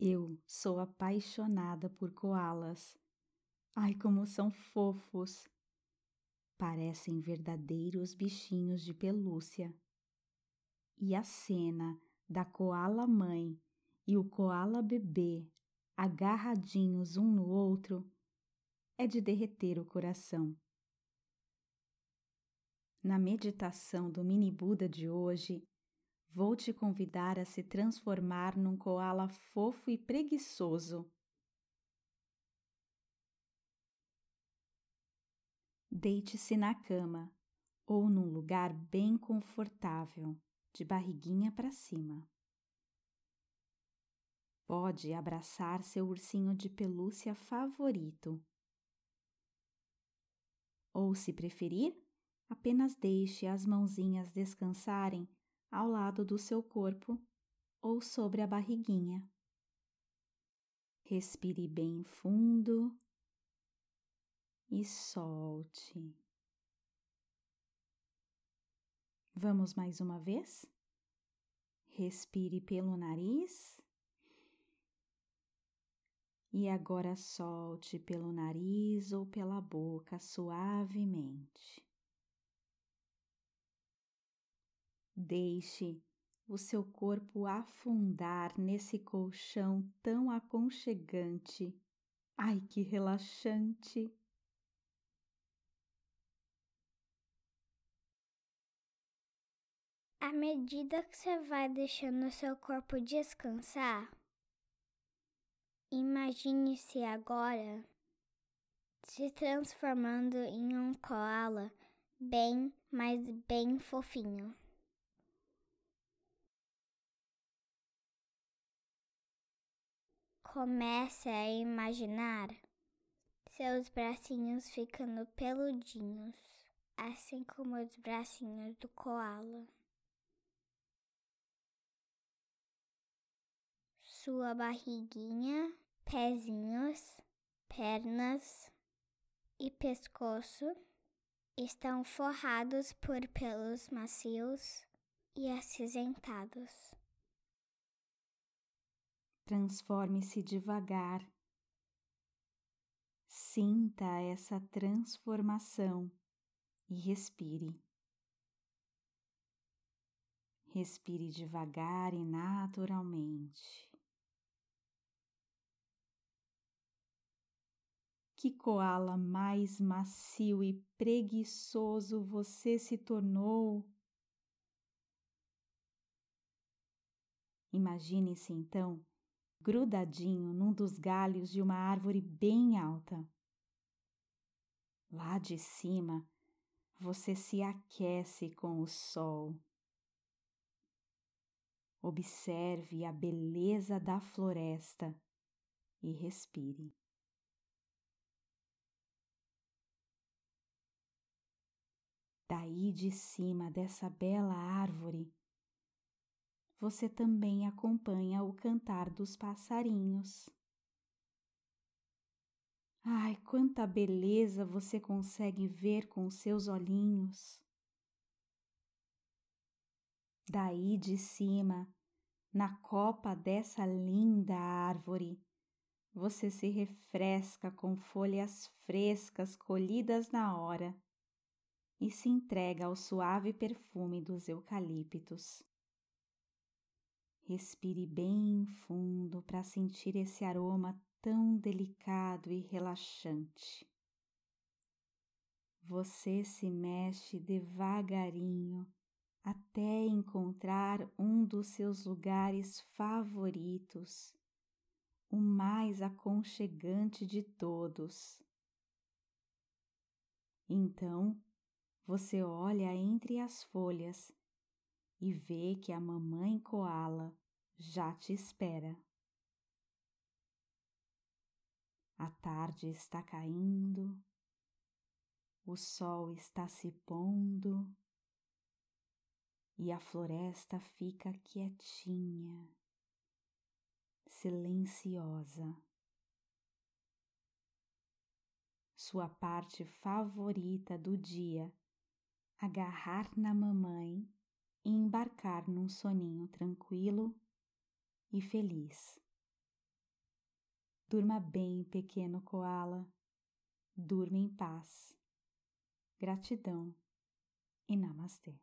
Eu sou apaixonada por koalas. Ai, como são fofos! Parecem verdadeiros bichinhos de pelúcia. E a cena da koala mãe e o koala bebê agarradinhos um no outro é de derreter o coração. Na meditação do mini Buda de hoje, vou te convidar a se transformar num koala fofo e preguiçoso. Deite-se na cama ou num lugar bem confortável, de barriguinha para cima. Pode abraçar seu ursinho de pelúcia favorito. Ou, se preferir, apenas deixe as mãozinhas descansarem ao lado do seu corpo ou sobre a barriguinha. Respire bem fundo e solte. Vamos mais uma vez? Respire pelo nariz. E agora solte pelo nariz ou pela boca suavemente. Deixe o seu corpo afundar nesse colchão tão aconchegante. Ai, que relaxante! À medida que você vai deixando o seu corpo descansar, imagine-se agora se transformando em um koala bem, mas bem fofinho. Comece a imaginar seus bracinhos ficando peludinhos, assim como os bracinhos do koala. Sua barriguinha, pezinhos, pernas e pescoço estão forrados por pelos macios e acinzentados. Transforme-se devagar. Sinta essa transformação e respire. Respire devagar e naturalmente. Que koala mais macio e preguiçoso você se tornou! Imagine-se então grudadinho num dos galhos de uma árvore bem alta. Lá de cima, você se aquece com o sol. Observe a beleza da floresta e respire. Daí de cima dessa bela árvore, você também acompanha o cantar dos passarinhos. Ai, quanta beleza você consegue ver com seus olhinhos. Daí de cima, na copa dessa linda árvore, você se refresca com folhas frescas colhidas na hora e se entrega ao suave perfume dos eucaliptos. Respire bem fundo para sentir esse aroma tão delicado e relaxante. Você se mexe devagarinho até encontrar um dos seus lugares favoritos, o mais aconchegante de todos. Então, você olha entre as folhas e vê que a mamãe koala já te espera. A tarde está caindo, o sol está se pondo e a floresta fica quietinha, silenciosa. Sua parte favorita do dia agarrar na mamãe e embarcar num soninho tranquilo e feliz. Durma bem, pequeno koala. Durma em paz. Gratidão e namastê.